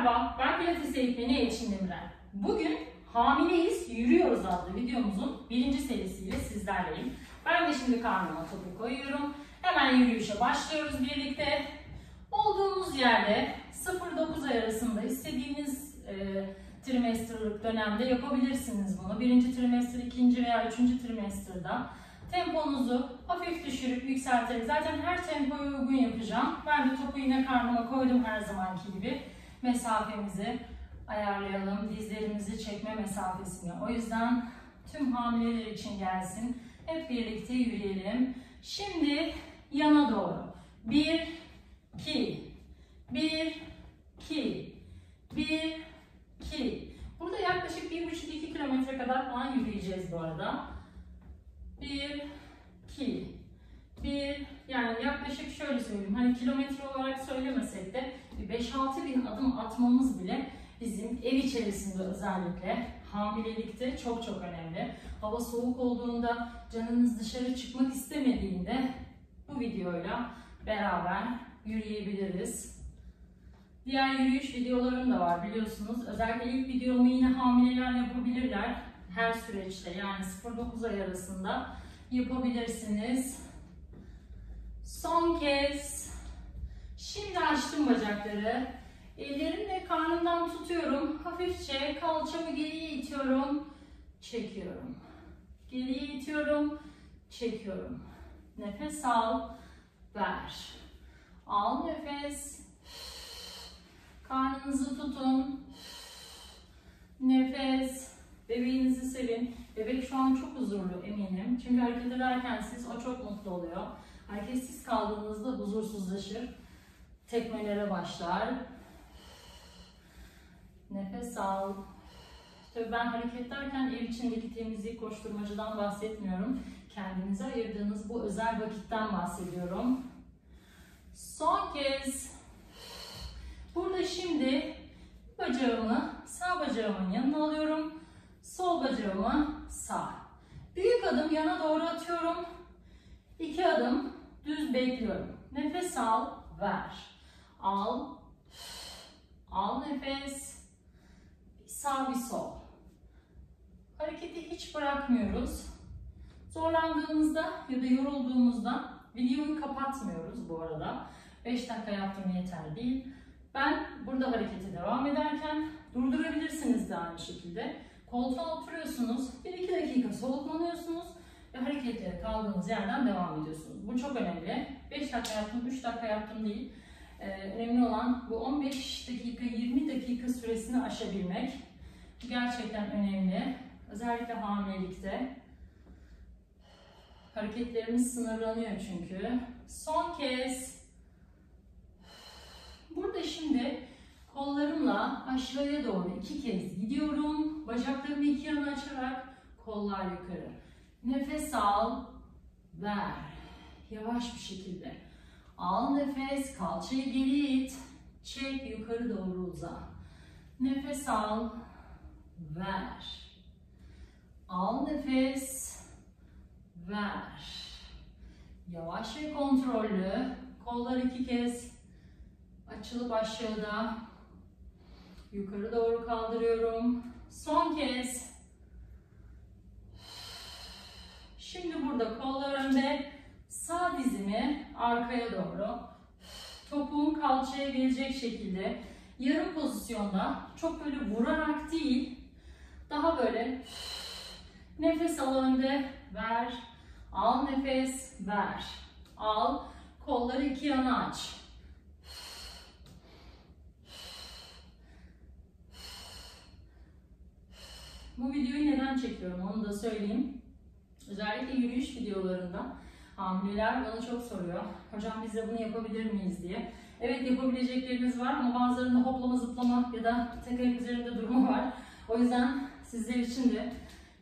Merhaba, ben Pilates eğitmeni Elçin Demirel. Bugün Hamileyiz, Yürüyoruz adlı videomuzun birinci serisiyle sizlerleyim. Ben de şimdi karnıma topu koyuyorum. Hemen yürüyüşe başlıyoruz birlikte. Olduğumuz yerde 0-9 ay arasında istediğiniz e, trimesterlık dönemde yapabilirsiniz bunu. Birinci trimester, ikinci veya üçüncü trimesterda. Temponuzu hafif düşürüp yükselterek zaten her tempoya uygun yapacağım. Ben de topu yine karnıma koydum her zamanki gibi. Mesafemizi ayarlayalım, dizlerimizi çekme mesafesini. O yüzden tüm hamileler için gelsin. Hep birlikte yürüyelim. Şimdi yana doğru. 1, 2, 1, 2, 1, 2. Burada yaklaşık 1,5-2 kilometre kadar falan yürüyeceğiz bu arada. 1, 2, 1, yani yaklaşık şöyle söyleyeyim, hani kilometre olarak söylemesek de bir 5-6 bin adım atmamız bile bizim ev içerisinde özellikle hamilelikte çok çok önemli. Hava soğuk olduğunda, canınız dışarı çıkmak istemediğinde bu videoyla beraber yürüyebiliriz. Diğer yürüyüş videolarım da var biliyorsunuz. Özellikle ilk videomu yine hamileler yapabilirler. Her süreçte yani 0-9 ay arasında yapabilirsiniz. Son kez. Şimdi açtım bacakları. Ellerimle karnımdan tutuyorum. Hafifçe kalçamı geriye itiyorum. Çekiyorum. Geriye itiyorum. Çekiyorum. Nefes al. Ver. Al nefes. Karnınızı tutun. Nefes. Bebeğinizi sevin. Bebek şu an çok huzurlu eminim. Çünkü hareket ederken siz o çok mutlu oluyor. Hareketsiz kaldığınızda huzursuzlaşır. Tekmelere başlar. Nefes al. Tabii ben hareket derken ev içindeki temizlik koşturmacıdan bahsetmiyorum. Kendinize ayırdığınız bu özel vakitten bahsediyorum. Son kez. Burada şimdi bacağımı sağ bacağımın yanına alıyorum. Sol bacağımı sağ. Büyük adım yana doğru atıyorum. İki adım düz bekliyorum. Nefes al, ver. Al, al nefes. Sağ bir sol. Hareketi hiç bırakmıyoruz. Zorlandığımızda ya da yorulduğumuzda videoyu kapatmıyoruz bu arada. 5 dakika yaptım yeter değil. Ben burada harekete devam ederken durdurabilirsiniz de aynı şekilde. Koltuğa oturuyorsunuz, 1-2 dakika soluklanıyorsunuz ve hareketlere kaldığınız yerden devam ediyorsunuz. Bu çok önemli. 5 dakika yaptım, 3 dakika yaptım değil. Ee, önemli olan bu 15 dakika, 20 dakika süresini aşabilmek. Gerçekten önemli. Özellikle hamilelikte. Hareketlerimiz sınırlanıyor çünkü. Son kez. Burada şimdi kollarımla aşağıya doğru iki kez gidiyorum. Bacaklarımı iki yana açarak kollar yukarı. Nefes al, ver. Yavaş bir şekilde. Al nefes, kalçayı geri it. Çek, yukarı doğru uza. Nefes al, ver. Al nefes, ver. Yavaş ve kontrollü. Kollar iki kez açılıp aşağıda. Yukarı doğru kaldırıyorum. Son kez. Şimdi burada kollar önde. Sağ dizimi arkaya doğru. Topuğum kalçaya gelecek şekilde yarım pozisyonda çok böyle vurarak değil daha böyle nefes al önde ver al nefes ver al kolları iki yana aç bu videoyu neden çekiyorum onu da söyleyeyim özellikle yürüyüş videolarında hamileler bana çok soruyor hocam biz de bunu yapabilir miyiz diye Evet yapabilecekleriniz var ama bazılarında hoplama zıplama ya da tek ayak üzerinde durma var. O yüzden sizler için de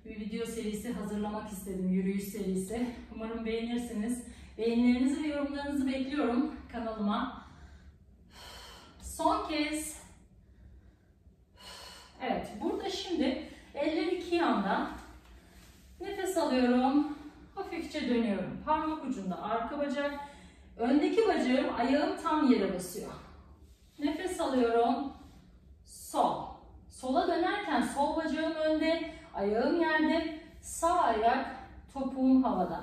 bir video serisi hazırlamak istedim, yürüyüş serisi. Umarım beğenirsiniz. Beğenilerinizi ve yorumlarınızı bekliyorum kanalıma. Son kez. Evet, burada şimdi eller iki yanda. Nefes alıyorum, hafifçe dönüyorum. Parmak ucunda arka bacak, Öndeki bacağım ayağım tam yere basıyor. Nefes alıyorum. sol bacağım önde, ayağım yerde, sağ ayak topuğum havada.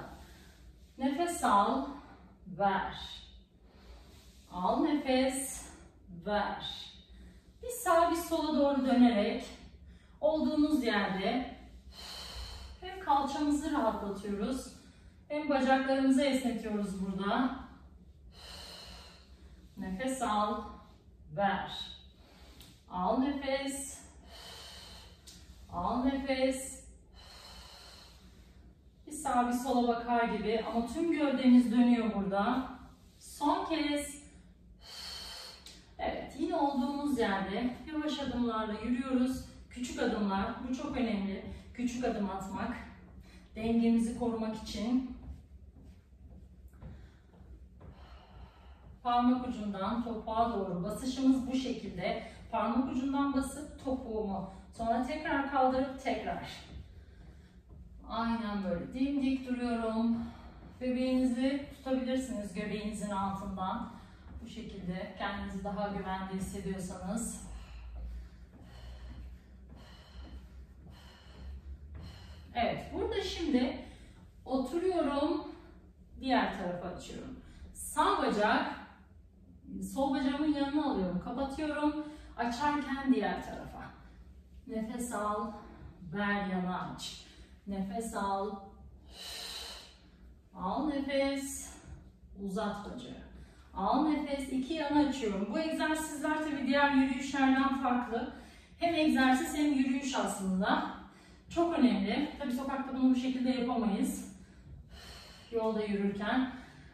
Nefes al, ver. Al nefes, ver. Bir sağa bir sola doğru dönerek olduğumuz yerde hem kalçamızı rahatlatıyoruz hem bacaklarımızı esnetiyoruz burada. Nefes al, ver. Al nefes. Al nefes. Bir sağa bir sola bakar gibi ama tüm gövdemiz dönüyor burada. Son kez. Evet, yine olduğumuz yerde yavaş adımlarla yürüyoruz. Küçük adımlar, bu çok önemli. Küçük adım atmak. Dengemizi korumak için. Parmak ucundan topuğa doğru basışımız bu şekilde. Parmak ucundan basıp topuğumu. Sonra tekrar kaldırıp tekrar. Aynen böyle dimdik duruyorum. Bebeğinizi tutabilirsiniz göbeğinizin altından. Bu şekilde kendinizi daha güvende hissediyorsanız. Evet, burada şimdi oturuyorum, diğer tarafa açıyorum. Sağ bacak, sol bacağımın yanına alıyorum, kapatıyorum. Açarken diğer tarafa. Nefes al, ver yana aç. Nefes al. Al nefes, uzat bacağı. Al nefes, iki yana açıyorum. Bu egzersizler tabii diğer yürüyüşlerden farklı. Hem egzersiz hem yürüyüş aslında. Çok önemli. Tabii sokakta bunu bu şekilde yapamayız. Yolda yürürken.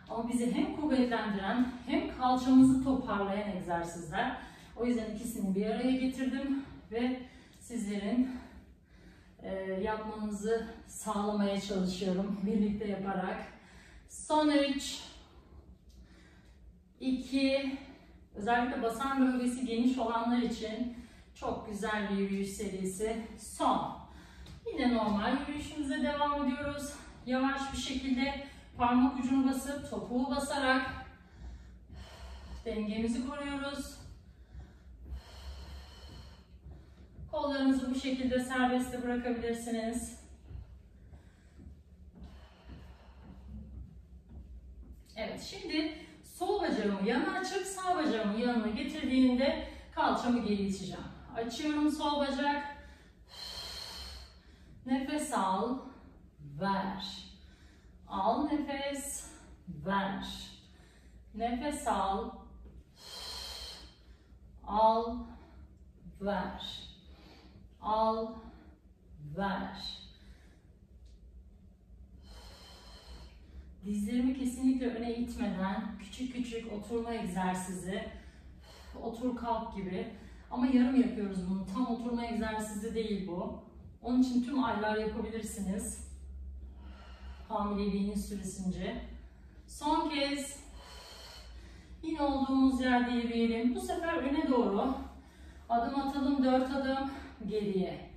Ama bizi hem kuvvetlendiren hem kalçamızı toparlayan egzersizler. O yüzden ikisini bir araya getirdim ve sizlerin e, yapmanızı sağlamaya çalışıyorum birlikte yaparak. Son 3 2 özellikle basan bölgesi geniş olanlar için çok güzel bir yürüyüş serisi. Son. Yine normal yürüyüşümüze devam ediyoruz. Yavaş bir şekilde parmak ucunu basıp topuğu basarak dengemizi koruyoruz. Kollarınızı bu şekilde serbestte bırakabilirsiniz. Evet, şimdi sol bacağımı yana açıp sağ bacağımı yanına getirdiğimde kalçamı geri iteceğim. Açıyorum sol bacak. Nefes al, ver. Al nefes, ver. Nefes al, al, ver. Al, ver. Dizlerimi kesinlikle öne itmeden küçük küçük oturma egzersizi, otur kalk gibi. Ama yarım yapıyoruz bunu. Tam oturma egzersizi değil bu. Onun için tüm aylar yapabilirsiniz. Hamileliğiniz süresince. Son kez yine olduğumuz yerde yürüyelim. Bu sefer öne doğru adım atalım. Dört adım geriye.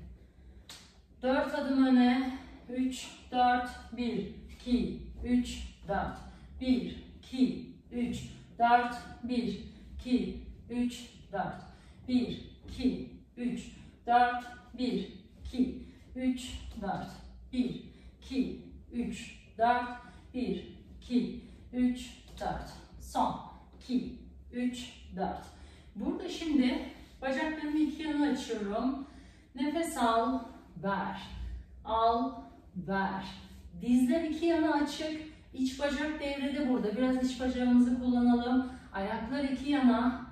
Dört adım öne. Üç, dört, bir, iki, üç, dört. Bir, iki, üç, dört, bir, iki, üç, dört. Bir, iki, üç, dört, bir, 2, 3, 4, 1, 2, 3, 4, 1, 2, 3, 4. Son. 2, 3, 4. Burada şimdi bacaklarımı iki yana açıyorum. Nefes al, ver. Al, ver. Dizler iki yana açık. İç bacak devrede burada. Biraz iç bacağımızı kullanalım. Ayaklar iki yana.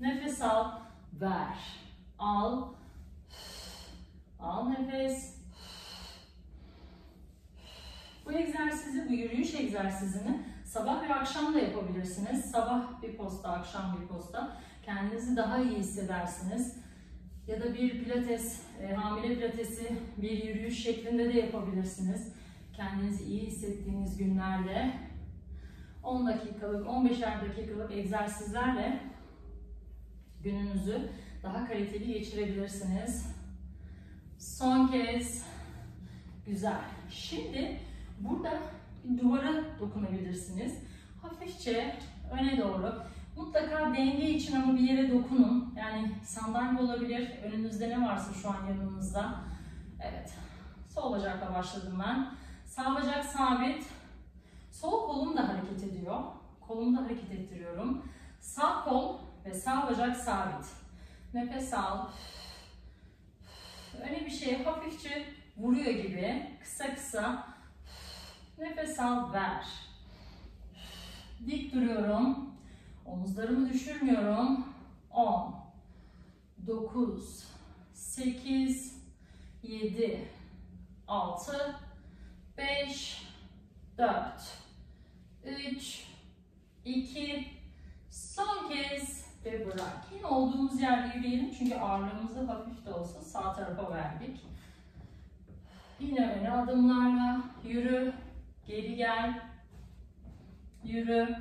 Nefes al, ver. Al, Al nefes. Bu egzersizi, bu yürüyüş egzersizini sabah ve akşam da yapabilirsiniz. Sabah bir posta, akşam bir posta. Kendinizi daha iyi hissedersiniz. Ya da bir pilates, e, hamile pilatesi bir yürüyüş şeklinde de yapabilirsiniz. Kendinizi iyi hissettiğiniz günlerde 10 dakikalık, 15'er dakikalık egzersizlerle gününüzü daha kaliteli geçirebilirsiniz. Son kez. Güzel. Şimdi burada duvara dokunabilirsiniz. Hafifçe öne doğru. Mutlaka denge için ama bir yere dokunun. Yani sandalye olabilir. Önünüzde ne varsa şu an yanınızda. Evet. Sol bacakla başladım ben. Sağ bacak sabit. Sol kolum da hareket ediyor. Kolumu da hareket ettiriyorum. Sağ kol ve sağ bacak sabit. Nefes al. Öyle bir şey hafifçe vuruyor gibi. Kısa kısa. Nefes al, ver. Dik duruyorum. Omuzlarımı düşürmüyorum. 10, 9, 8, 7, 6, 5, 4, 3, 2, son kez ve bırak. Yine olduğumuz yerde yürüyelim çünkü ağırlığımızı hafif de olsa sağ tarafa verdik. Yine öne adımlarla yürü, geri gel, yürü.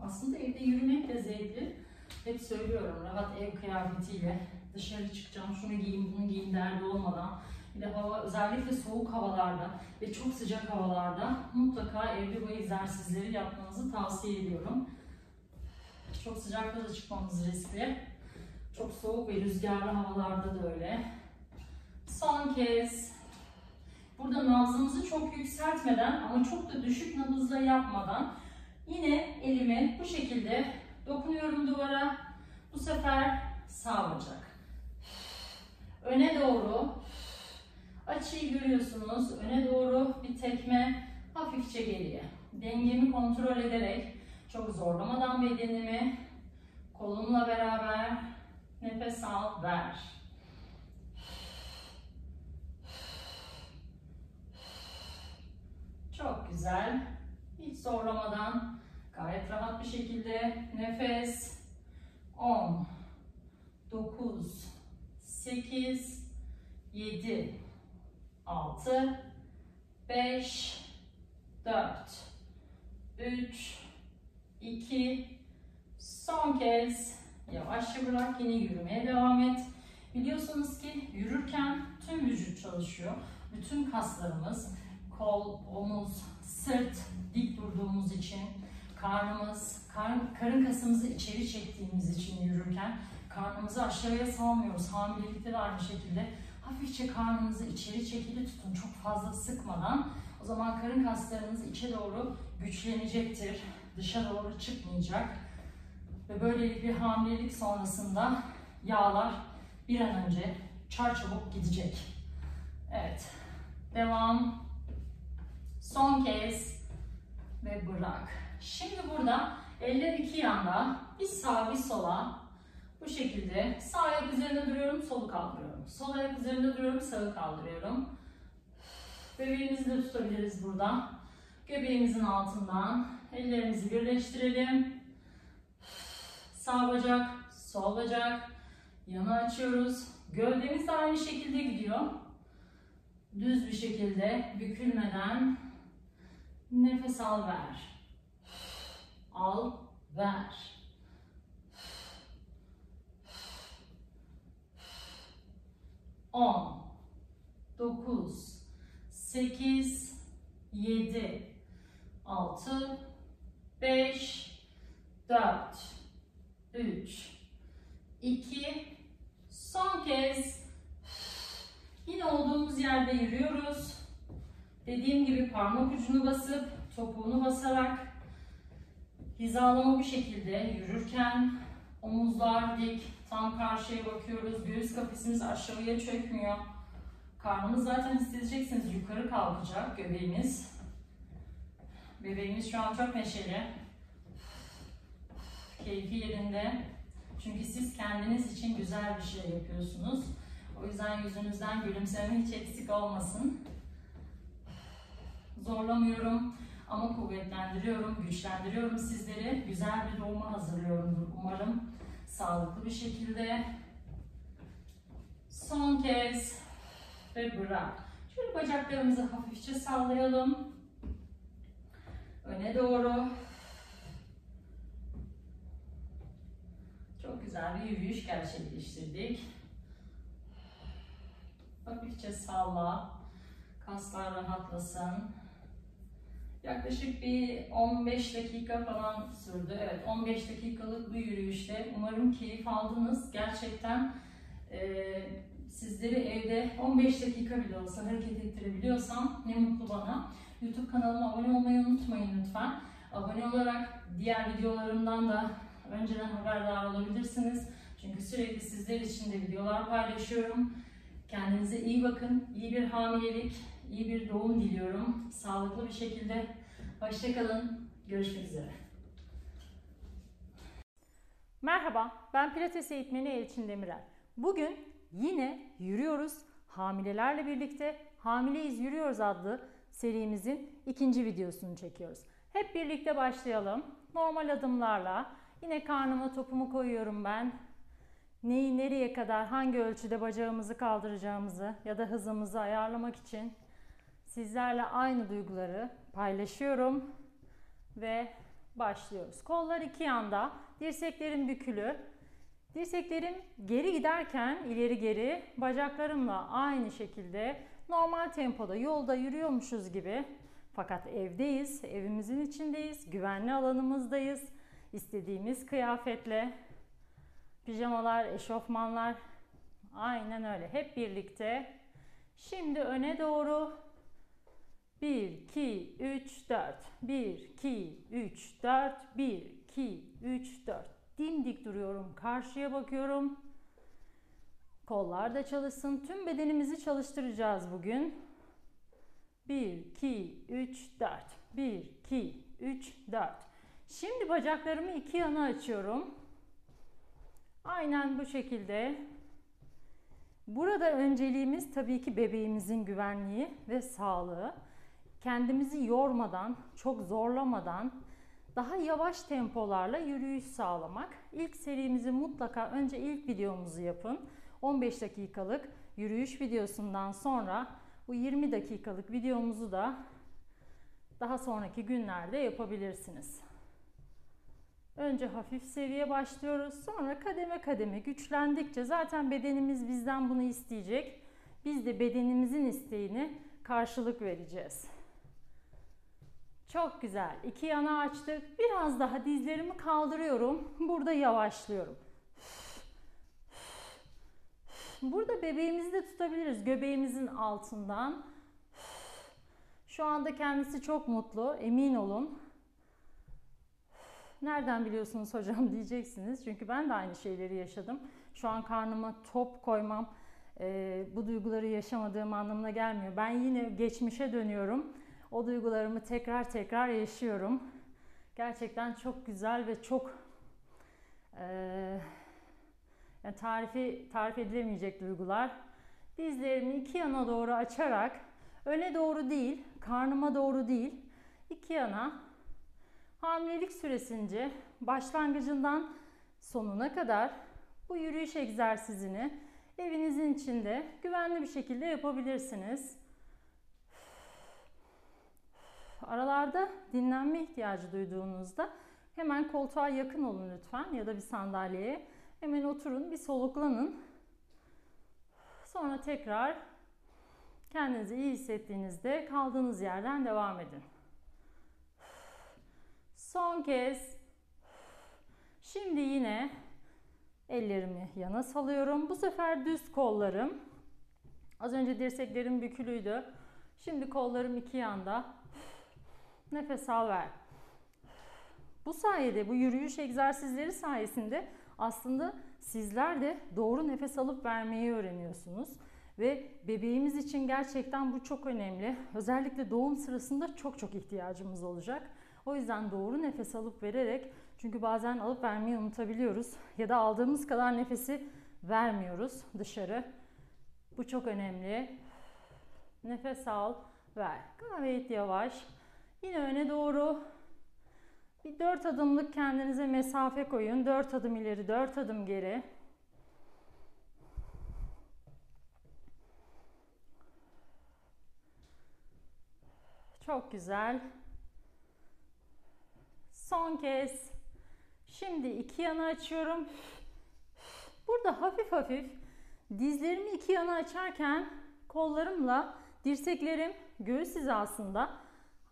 Aslında evde yürümek de zevkli. Hep söylüyorum rahat ev kıyafetiyle dışarı çıkacağım, şunu giyeyim, bunu giyeyim derdi olmadan. Bir hava özellikle soğuk havalarda ve çok sıcak havalarda mutlaka evde bu egzersizleri yapmanızı tavsiye ediyorum. Çok sıcakta da çıkmamız riskli. Çok soğuk ve rüzgarlı havalarda da öyle. Son kez. Burada nabzımızı çok yükseltmeden ama çok da düşük nabızla yapmadan yine elimi bu şekilde dokunuyorum duvara. Bu sefer sağ bacak. Öne doğru açıyı görüyorsunuz. Öne doğru bir tekme hafifçe geriye. Dengemi kontrol ederek çok zorlamadan bedenimi kolumla beraber nefes al, ver. Çok güzel. Hiç zorlamadan gayet rahat bir şekilde nefes 10 9 8 7 6 5 4 3 2 son kez yavaşça bırak yine yürümeye devam et. Biliyorsunuz ki yürürken tüm vücut çalışıyor. Bütün kaslarımız kol, omuz, sırt dik durduğumuz için karnımız, karın, karın kasımızı içeri çektiğimiz için yürürken karnımızı aşağıya salmıyoruz. Hamilelikte de aynı şekilde hafifçe karnınızı içeri çekili tutun. Çok fazla sıkmadan. O zaman karın kaslarınız içe doğru güçlenecektir. Dışa doğru çıkmayacak. Ve böylelikle hamilelik sonrasında yağlar bir an önce çarçabuk gidecek. Evet. Devam. Son kez ve bırak. Şimdi burada eller iki yanda bir sağ bir sola bu şekilde sağ ayak üzerinde duruyorum, solu kaldırıyorum. Sol ayak üzerinde duruyorum, sağı kaldırıyorum. Bebeğimizi de tutabiliriz burada. Göbeğimizin altından ellerimizi birleştirelim. Sağ bacak, sol bacak, yana açıyoruz. Gövdemiz de aynı şekilde gidiyor. Düz bir şekilde bükülmeden nefes al ver. Al, ver. On, dokuz, sekiz, yedi, altı, beş, dört, üç, iki, son kez yine olduğumuz yerde yürüyoruz. Dediğim gibi parmak ucunu basıp topuğunu basarak hizalama bir şekilde yürürken omuzlar dik, tam karşıya bakıyoruz. Göğüs kafesimiz aşağıya çökmüyor. Karnımız zaten hissedeceksiniz yukarı kalkacak göbeğimiz. Bebeğimiz şu an çok neşeli. Keyfi yerinde. Çünkü siz kendiniz için güzel bir şey yapıyorsunuz. O yüzden yüzünüzden gülümseme hiç eksik olmasın. Zorlamıyorum ama kuvvetlendiriyorum, güçlendiriyorum sizleri. Güzel bir doğuma hazırlıyorum umarım. Sağlıklı bir şekilde. Son kez ve bırak. Şöyle bacaklarımızı hafifçe sallayalım. Öne doğru. Çok güzel bir yürüyüş gerçekleştirdik. Hafifçe salla. Kaslar rahatlasın. Yaklaşık bir 15 dakika falan sürdü. Evet 15 dakikalık bu yürüyüşte umarım keyif aldınız. Gerçekten e, sizleri evde 15 dakika bile olsa hareket ettirebiliyorsam ne mutlu bana. YouTube kanalıma abone olmayı unutmayın lütfen. Abone olarak diğer videolarımdan da önceden haberdar olabilirsiniz. Çünkü sürekli sizler için de videolar paylaşıyorum. Kendinize iyi bakın. İyi bir hamilelik, iyi bir doğum diliyorum. Sağlıklı bir şekilde. Hoşçakalın. Görüşmek üzere. Merhaba, ben Pilates eğitmeni Elçin Demirel. Bugün yine yürüyoruz. Hamilelerle birlikte Hamileyiz Yürüyoruz adlı serimizin ikinci videosunu çekiyoruz. Hep birlikte başlayalım. Normal adımlarla yine karnıma topumu koyuyorum ben. Neyi nereye kadar hangi ölçüde bacağımızı kaldıracağımızı ya da hızımızı ayarlamak için sizlerle aynı duyguları paylaşıyorum ve başlıyoruz. Kollar iki yanda, dirseklerim bükülü. Dirseklerim geri giderken ileri geri bacaklarımla aynı şekilde normal tempoda yolda yürüyormuşuz gibi fakat evdeyiz, evimizin içindeyiz, güvenli alanımızdayız. İstediğimiz kıyafetle pijamalar, eşofmanlar aynen öyle hep birlikte. Şimdi öne doğru 1 2 3 4 1 2 3 4 1 2 3 4 dimdik duruyorum. Karşıya bakıyorum. Kollar da çalışsın. Tüm bedenimizi çalıştıracağız bugün. 1 2 3 4 1 2 3 4 Şimdi bacaklarımı iki yana açıyorum. Aynen bu şekilde. Burada önceliğimiz tabii ki bebeğimizin güvenliği ve sağlığı. Kendimizi yormadan, çok zorlamadan daha yavaş tempolarla yürüyüş sağlamak. İlk serimizi mutlaka önce ilk videomuzu yapın. 15 dakikalık yürüyüş videosundan sonra bu 20 dakikalık videomuzu da daha sonraki günlerde yapabilirsiniz. Önce hafif seviye başlıyoruz. Sonra kademe kademe güçlendikçe zaten bedenimiz bizden bunu isteyecek. Biz de bedenimizin isteğini karşılık vereceğiz. Çok güzel. İki yana açtık. Biraz daha dizlerimi kaldırıyorum. Burada yavaşlıyorum. Burada bebeğimizi de tutabiliriz. Göbeğimizin altından. Şu anda kendisi çok mutlu. Emin olun. Nereden biliyorsunuz hocam diyeceksiniz. Çünkü ben de aynı şeyleri yaşadım. Şu an karnıma top koymam e, bu duyguları yaşamadığım anlamına gelmiyor. Ben yine geçmişe dönüyorum. O duygularımı tekrar tekrar yaşıyorum. Gerçekten çok güzel ve çok e, yani tarifi tarif edilemeyecek duygular. Dizlerimi iki yana doğru açarak öne doğru değil, karnıma doğru değil, iki yana hamilelik süresince başlangıcından sonuna kadar bu yürüyüş egzersizini evinizin içinde güvenli bir şekilde yapabilirsiniz. Aralarda dinlenme ihtiyacı duyduğunuzda hemen koltuğa yakın olun lütfen ya da bir sandalyeye. Hemen oturun, bir soluklanın. Sonra tekrar kendinizi iyi hissettiğinizde kaldığınız yerden devam edin. Son kez. Şimdi yine ellerimi yana salıyorum. Bu sefer düz kollarım. Az önce dirseklerim bükülüydü. Şimdi kollarım iki yanda. Nefes al ver. Bu sayede, bu yürüyüş egzersizleri sayesinde aslında sizler de doğru nefes alıp vermeyi öğreniyorsunuz. Ve bebeğimiz için gerçekten bu çok önemli. Özellikle doğum sırasında çok çok ihtiyacımız olacak. O yüzden doğru nefes alıp vererek çünkü bazen alıp vermeyi unutabiliyoruz ya da aldığımız kadar nefesi vermiyoruz dışarı. Bu çok önemli. Nefes al, ver. Gayet yavaş. Yine öne doğru bir dört adımlık kendinize mesafe koyun. Dört adım ileri, dört adım geri. Çok güzel. Son kez. Şimdi iki yana açıyorum. Burada hafif hafif dizlerimi iki yana açarken kollarımla dirseklerim göğüs hizasında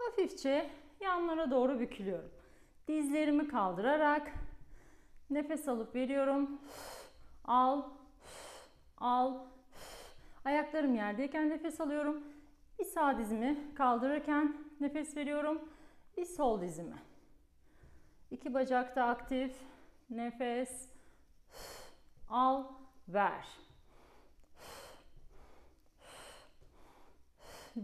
Hafifçe yanlara doğru bükülüyorum. Dizlerimi kaldırarak nefes alıp veriyorum. Al, al. Ayaklarım yerdeyken nefes alıyorum. Bir sağ dizimi kaldırırken nefes veriyorum. Bir sol dizimi. İki bacak da aktif. Nefes. Al, ver.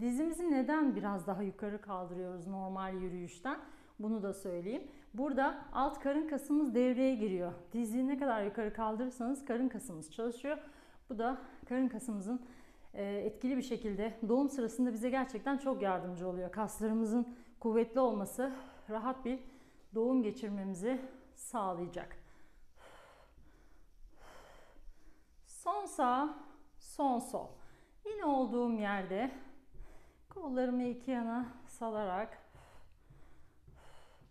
Dizimizi neden biraz daha yukarı kaldırıyoruz normal yürüyüşten? Bunu da söyleyeyim. Burada alt karın kasımız devreye giriyor. Dizi ne kadar yukarı kaldırırsanız karın kasımız çalışıyor. Bu da karın kasımızın e, etkili bir şekilde doğum sırasında bize gerçekten çok yardımcı oluyor. Kaslarımızın kuvvetli olması rahat bir doğum geçirmemizi sağlayacak. Son sağ, son sol. Yine olduğum yerde kollarımı iki yana salarak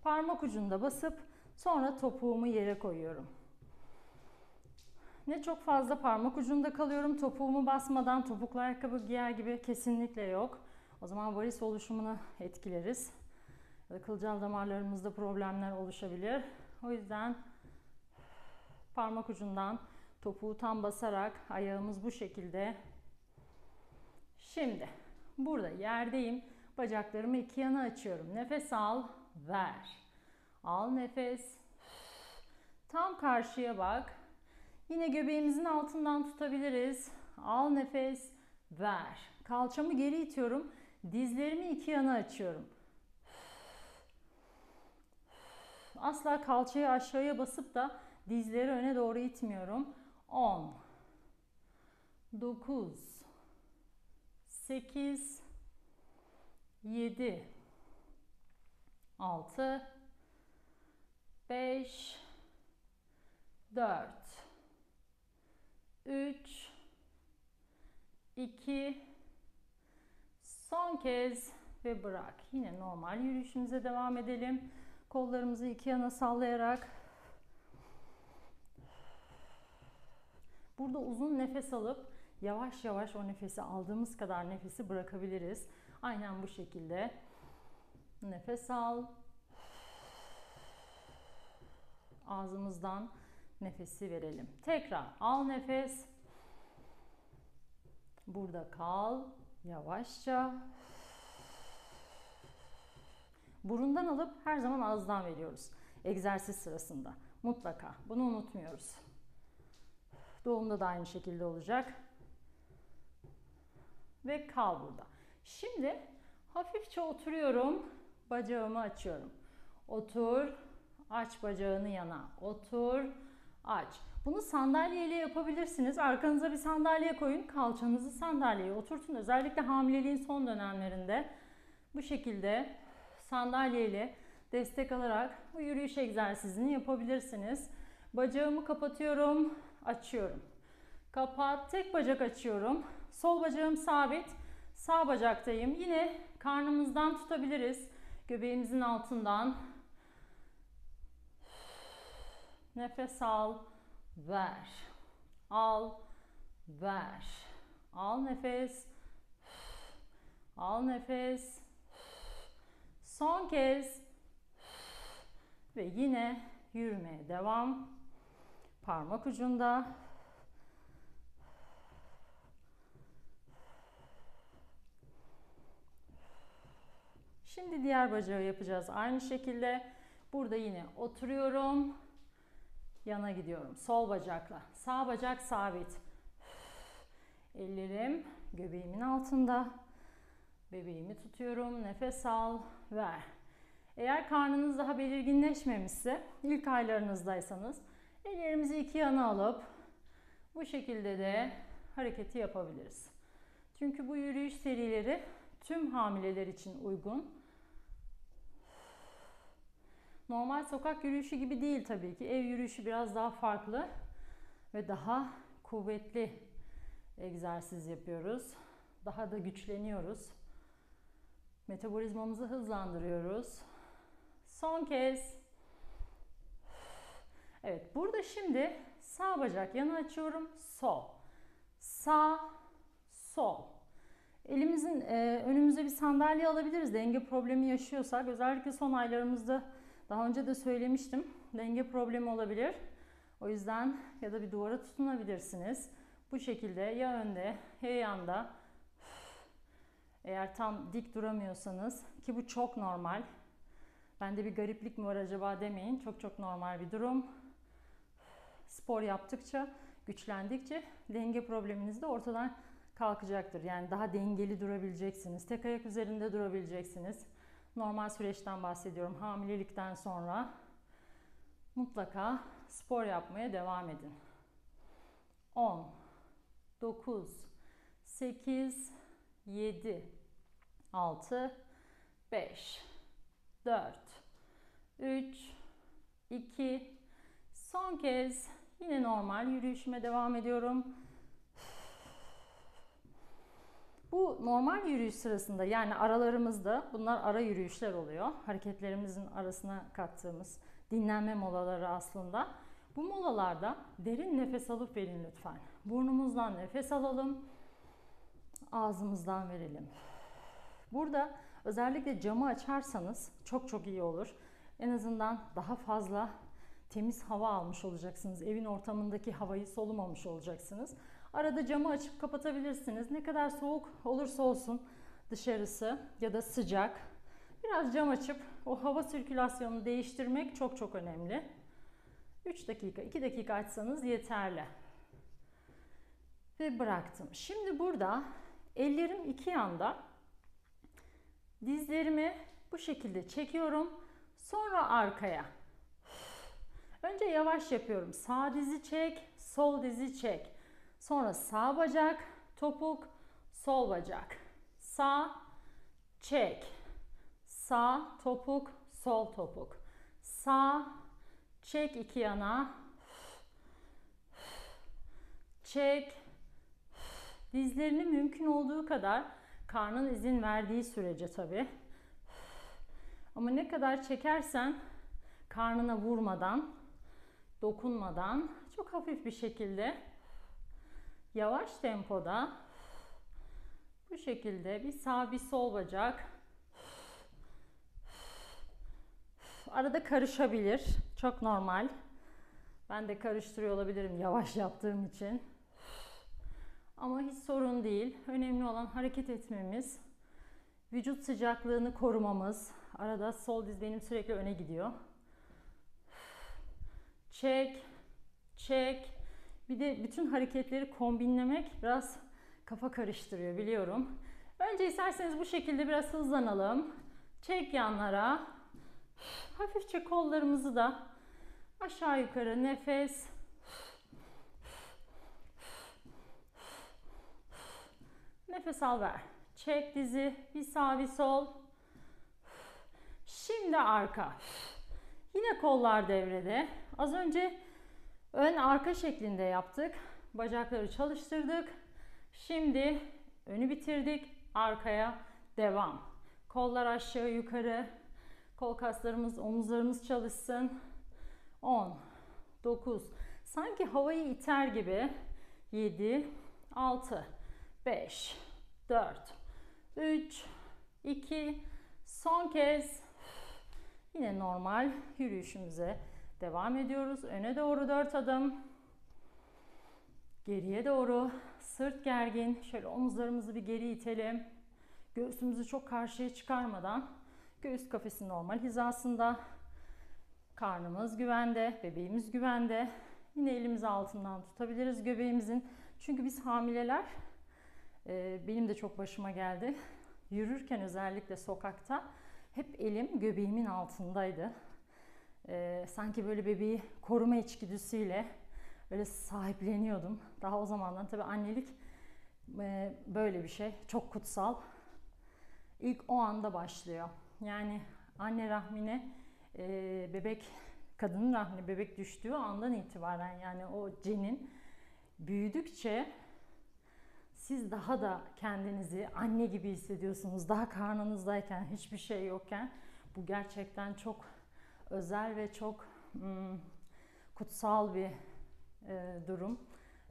parmak ucunda basıp sonra topuğumu yere koyuyorum. Ne çok fazla parmak ucunda kalıyorum. Topuğumu basmadan topuklu ayakkabı giyer gibi kesinlikle yok. O zaman varis oluşumunu etkileriz. Kılcal damarlarımızda problemler oluşabilir. O yüzden parmak ucundan topuğu tam basarak ayağımız bu şekilde. Şimdi burada yerdeyim. Bacaklarımı iki yana açıyorum. Nefes al, ver. Al nefes. Tam karşıya bak. Yine göbeğimizin altından tutabiliriz. Al nefes, ver. Kalçamı geri itiyorum. Dizlerimi iki yana açıyorum. Asla kalçayı aşağıya basıp da dizleri öne doğru itmiyorum. 10 9 8 7 6 5 4 3 2 son kez ve bırak. Yine normal yürüyüşümüze devam edelim. Kollarımızı iki yana sallayarak Burada uzun nefes alıp yavaş yavaş o nefesi aldığımız kadar nefesi bırakabiliriz. Aynen bu şekilde. Nefes al. Ağzımızdan nefesi verelim. Tekrar al nefes. Burada kal. Yavaşça. Burundan alıp her zaman ağızdan veriyoruz. Egzersiz sırasında. Mutlaka. Bunu unutmuyoruz. Doğumda da aynı şekilde olacak. Ve kal burada. Şimdi hafifçe oturuyorum. Bacağımı açıyorum. Otur. Aç bacağını yana. Otur. Aç. Bunu sandalyeyle yapabilirsiniz. Arkanıza bir sandalye koyun. Kalçanızı sandalyeye oturtun. Özellikle hamileliğin son dönemlerinde bu şekilde sandalyeyle destek alarak bu yürüyüş egzersizini yapabilirsiniz. Bacağımı kapatıyorum, açıyorum. Kapat, tek bacak açıyorum. Sol bacağım sabit, sağ bacaktayım. Yine karnımızdan tutabiliriz. Göbeğimizin altından. Nefes al, ver. Al, ver. Al nefes. Al nefes. Son kez. Ve yine yürümeye devam. Parmak ucunda. Şimdi diğer bacağı yapacağız. Aynı şekilde burada yine oturuyorum. Yana gidiyorum. Sol bacakla. Sağ bacak sabit. Ellerim göbeğimin altında. Bebeğimi tutuyorum. Nefes al, ver. Eğer karnınız daha belirginleşmemişse, ilk aylarınızdaysanız ellerimizi iki yana alıp bu şekilde de hareketi yapabiliriz. Çünkü bu yürüyüş serileri tüm hamileler için uygun. Normal sokak yürüyüşü gibi değil tabii ki. Ev yürüyüşü biraz daha farklı ve daha kuvvetli egzersiz yapıyoruz. Daha da güçleniyoruz. Metabolizmamızı hızlandırıyoruz. Son kez. Evet, burada şimdi sağ bacak yana açıyorum. Sol. Sağ, sol. Elimizin e, önümüze bir sandalye alabiliriz. Denge problemi yaşıyorsak özellikle son aylarımızda daha önce de söylemiştim. Denge problemi olabilir. O yüzden ya da bir duvara tutunabilirsiniz. Bu şekilde ya önde ya yanda eğer tam dik duramıyorsanız ki bu çok normal. Bende bir gariplik mi var acaba demeyin. Çok çok normal bir durum. Spor yaptıkça, güçlendikçe denge probleminiz de ortadan kalkacaktır. Yani daha dengeli durabileceksiniz. Tek ayak üzerinde durabileceksiniz. Normal süreçten bahsediyorum. Hamilelikten sonra mutlaka spor yapmaya devam edin. 10 9 8 7 6 5 4 3 2 son kez yine normal yürüyüşüme devam ediyorum. Bu normal yürüyüş sırasında yani aralarımızda bunlar ara yürüyüşler oluyor. Hareketlerimizin arasına kattığımız dinlenme molaları aslında. Bu molalarda derin nefes alıp verin lütfen. Burnumuzdan nefes alalım. Ağzımızdan verelim. Burada özellikle camı açarsanız çok çok iyi olur. En azından daha fazla temiz hava almış olacaksınız. Evin ortamındaki havayı solumamış olacaksınız. Arada camı açıp kapatabilirsiniz. Ne kadar soğuk olursa olsun dışarısı ya da sıcak. Biraz cam açıp o hava sirkülasyonunu değiştirmek çok çok önemli. 3 dakika, 2 dakika açsanız yeterli. Ve bıraktım. Şimdi burada ellerim iki yanda. Dizlerimi bu şekilde çekiyorum. Sonra arkaya. Önce yavaş yapıyorum. Sağ dizi çek, sol dizi çek. Sonra sağ bacak, topuk, sol bacak. Sağ, çek. Sağ, topuk, sol topuk. Sağ, çek iki yana. Çek. Dizlerini mümkün olduğu kadar karnın izin verdiği sürece tabi. Ama ne kadar çekersen karnına vurmadan, dokunmadan çok hafif bir şekilde yavaş tempoda bu şekilde bir sağ bir sol bacak arada karışabilir. Çok normal. Ben de karıştırıyor olabilirim yavaş yaptığım için. Ama hiç sorun değil. Önemli olan hareket etmemiz, vücut sıcaklığını korumamız. Arada sol diz benim sürekli öne gidiyor. Çek, çek. Bir de bütün hareketleri kombinlemek biraz kafa karıştırıyor biliyorum. Önce isterseniz bu şekilde biraz hızlanalım. Çek yanlara. Hafifçe kollarımızı da aşağı yukarı nefes. Nefes al ver. Çek dizi. Bir sağ bir sol. Şimdi arka. Yine kollar devrede. Az önce ön arka şeklinde yaptık. Bacakları çalıştırdık. Şimdi önü bitirdik. Arkaya devam. Kollar aşağı yukarı. Kol kaslarımız, omuzlarımız çalışsın. 10, 9. Sanki havayı iter gibi. 7, 6, 5, 4, 3, 2. Son kez yine normal yürüyüşümüze devam ediyoruz. Öne doğru 4 adım. Geriye doğru sırt gergin. Şöyle omuzlarımızı bir geri itelim. Göğsümüzü çok karşıya çıkarmadan göğüs kafesi normal hizasında. Karnımız güvende, bebeğimiz güvende. Yine elimizi altından tutabiliriz göbeğimizin. Çünkü biz hamileler, e, benim de çok başıma geldi. Yürürken özellikle sokakta hep elim göbeğimin altındaydı. E, sanki böyle bebeği koruma içgüdüsüyle öyle sahipleniyordum. Daha o zamandan tabii annelik e, böyle bir şey. Çok kutsal. İlk o anda başlıyor. Yani anne rahmine e, bebek, kadının rahmine bebek düştüğü andan itibaren yani o cenin büyüdükçe siz daha da kendinizi anne gibi hissediyorsunuz. Daha karnınızdayken, hiçbir şey yokken bu gerçekten çok özel ve çok hmm, kutsal bir e, durum.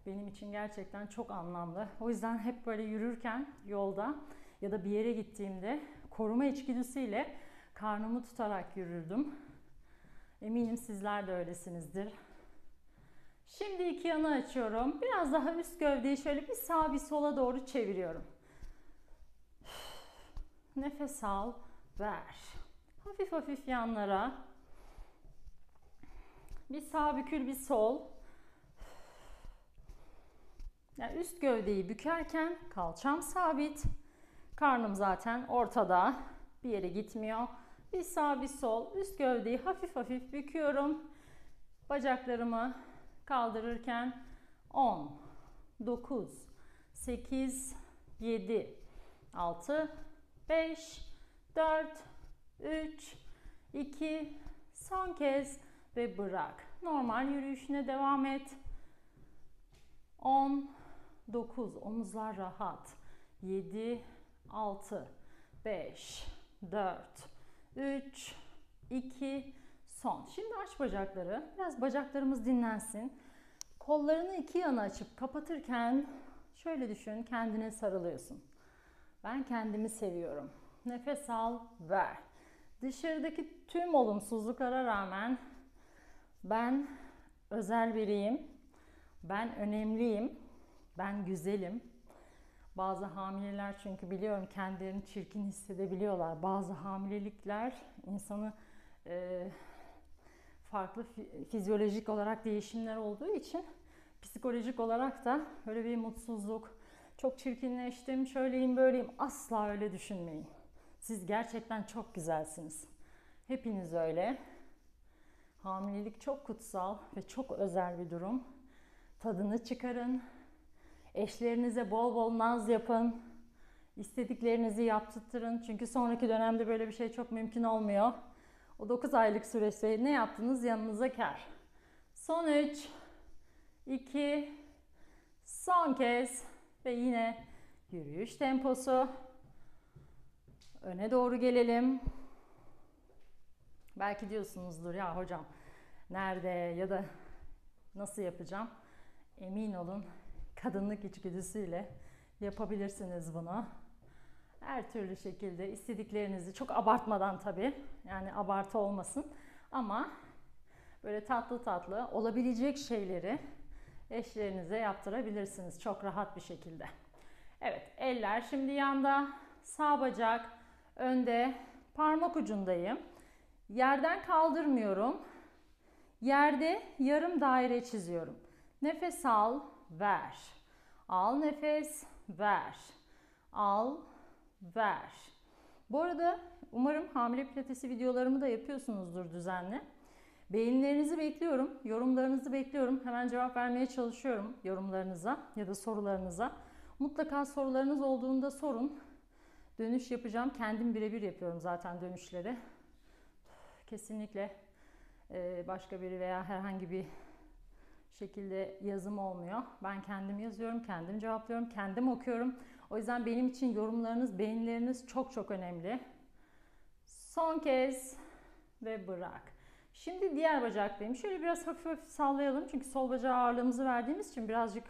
benim için gerçekten çok anlamlı. O yüzden hep böyle yürürken yolda ya da bir yere gittiğimde koruma içgüdüsüyle karnımı tutarak yürürdüm. Eminim sizler de öylesinizdir. Şimdi iki yanı açıyorum. Biraz daha üst gövdeyi şöyle bir sağa bir sola doğru çeviriyorum. Nefes al, ver. Hafif hafif yanlara. Bir sağ bükül, bir sol. Yani üst gövdeyi bükerken kalçam sabit. Karnım zaten ortada. Bir yere gitmiyor. Bir sağ bir sol. Üst gövdeyi hafif hafif büküyorum. Bacaklarımı kaldırırken 10, 9, 8, 7, 6, 5, 4, 3, 2, son kez ve bırak. Normal yürüyüşüne devam et. 10, 9, omuzlar rahat. 7, 6, 5, 4, 3, 2, son. Şimdi aç bacakları. Biraz bacaklarımız dinlensin. Kollarını iki yana açıp kapatırken şöyle düşün kendine sarılıyorsun. Ben kendimi seviyorum. Nefes al, ver. Dışarıdaki tüm olumsuzluklara rağmen ben özel biriyim. Ben önemliyim. Ben güzelim. Bazı hamileler çünkü biliyorum kendilerini çirkin hissedebiliyorlar. Bazı hamilelikler insanı e, farklı fizyolojik olarak değişimler olduğu için psikolojik olarak da böyle bir mutsuzluk, çok çirkinleştim, şöyleyim böyleyim asla öyle düşünmeyin. Siz gerçekten çok güzelsiniz. Hepiniz öyle. Hamilelik çok kutsal ve çok özel bir durum. Tadını çıkarın. Eşlerinize bol bol naz yapın. İstediklerinizi yaptırtırın. Çünkü sonraki dönemde böyle bir şey çok mümkün olmuyor. O 9 aylık süreçte ne yaptınız yanınıza kar. Son 3, 2, son kez ve yine yürüyüş temposu. Öne doğru gelelim. Belki diyorsunuzdur ya hocam nerede ya da nasıl yapacağım? Emin olun kadınlık içgüdüsüyle yapabilirsiniz bunu. Her türlü şekilde istediklerinizi çok abartmadan tabii. Yani abartı olmasın ama böyle tatlı tatlı olabilecek şeyleri eşlerinize yaptırabilirsiniz çok rahat bir şekilde. Evet eller şimdi yanda sağ bacak önde parmak ucundayım. Yerden kaldırmıyorum. Yerde yarım daire çiziyorum. Nefes al, ver. Al nefes, ver. Al, ver. Bu arada umarım hamile pilatesi videolarımı da yapıyorsunuzdur düzenli. Beğenilerinizi bekliyorum, yorumlarınızı bekliyorum. Hemen cevap vermeye çalışıyorum yorumlarınıza ya da sorularınıza. Mutlaka sorularınız olduğunda sorun. Dönüş yapacağım. Kendim birebir yapıyorum zaten dönüşleri. Kesinlikle e, başka biri veya herhangi bir şekilde yazım olmuyor. Ben kendim yazıyorum, kendim cevaplıyorum, kendim okuyorum. O yüzden benim için yorumlarınız, beğenileriniz çok çok önemli. Son kez ve bırak. Şimdi diğer bacaktayım. Şöyle biraz hafif hafif sallayalım. Çünkü sol bacağa ağırlığımızı verdiğimiz için birazcık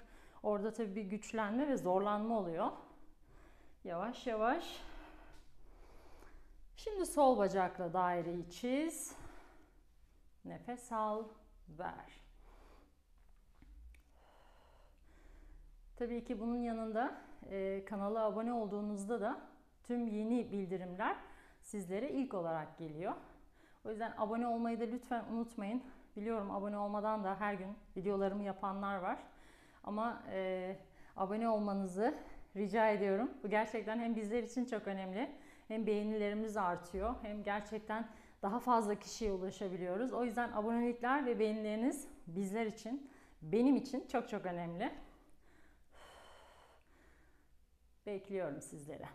orada tabii bir güçlenme ve zorlanma oluyor. Yavaş yavaş. Şimdi sol bacakla daireyi çiz. Nefes al, ver. Tabii ki bunun yanında e, kanala abone olduğunuzda da tüm yeni bildirimler sizlere ilk olarak geliyor. O yüzden abone olmayı da lütfen unutmayın. Biliyorum abone olmadan da her gün videolarımı yapanlar var. Ama e, abone olmanızı rica ediyorum. Bu gerçekten hem bizler için çok önemli. Hem beğenilerimiz artıyor. Hem gerçekten daha fazla kişiye ulaşabiliyoruz. O yüzden abonelikler ve beğenileriniz bizler için, benim için çok çok önemli. Bekliyorum sizlere.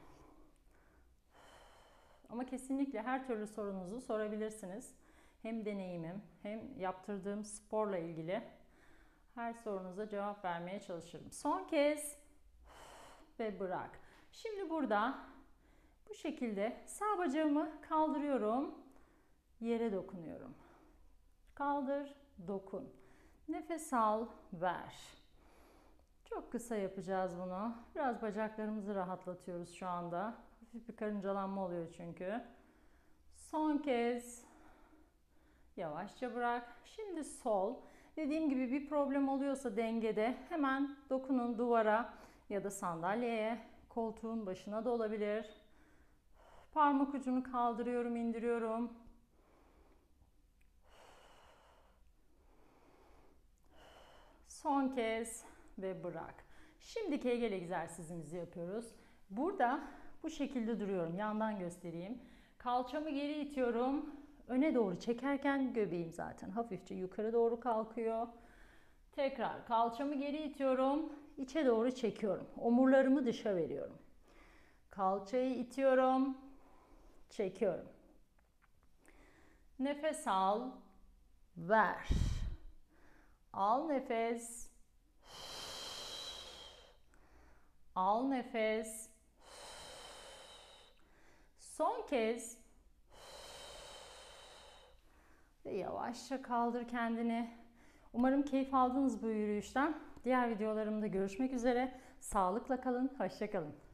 Ama kesinlikle her türlü sorunuzu sorabilirsiniz. Hem deneyimim hem yaptırdığım sporla ilgili her sorunuza cevap vermeye çalışırım. Son kez ve bırak. Şimdi burada bu şekilde sağ bacağımı kaldırıyorum. Yere dokunuyorum. Kaldır, dokun. Nefes al, ver. Çok kısa yapacağız bunu. Biraz bacaklarımızı rahatlatıyoruz şu anda. Hafif bir karıncalanma oluyor çünkü. Son kez yavaşça bırak. Şimdi sol. Dediğim gibi bir problem oluyorsa dengede hemen dokunun duvara ya da sandalyeye, koltuğun başına da olabilir. Parmak ucunu kaldırıyorum, indiriyorum. Son kez ve bırak. Şimdi kegel egzersizimizi yapıyoruz. Burada bu şekilde duruyorum. Yandan göstereyim. Kalçamı geri itiyorum. Öne doğru çekerken göbeğim zaten hafifçe yukarı doğru kalkıyor. Tekrar kalçamı geri itiyorum. içe doğru çekiyorum. Omurlarımı dışa veriyorum. Kalçayı itiyorum. Çekiyorum. Nefes al. Ver. Al nefes. Al nefes. Son kez. Ve yavaşça kaldır kendini. Umarım keyif aldınız bu yürüyüşten. Diğer videolarımda görüşmek üzere. Sağlıkla kalın, hoşça kalın.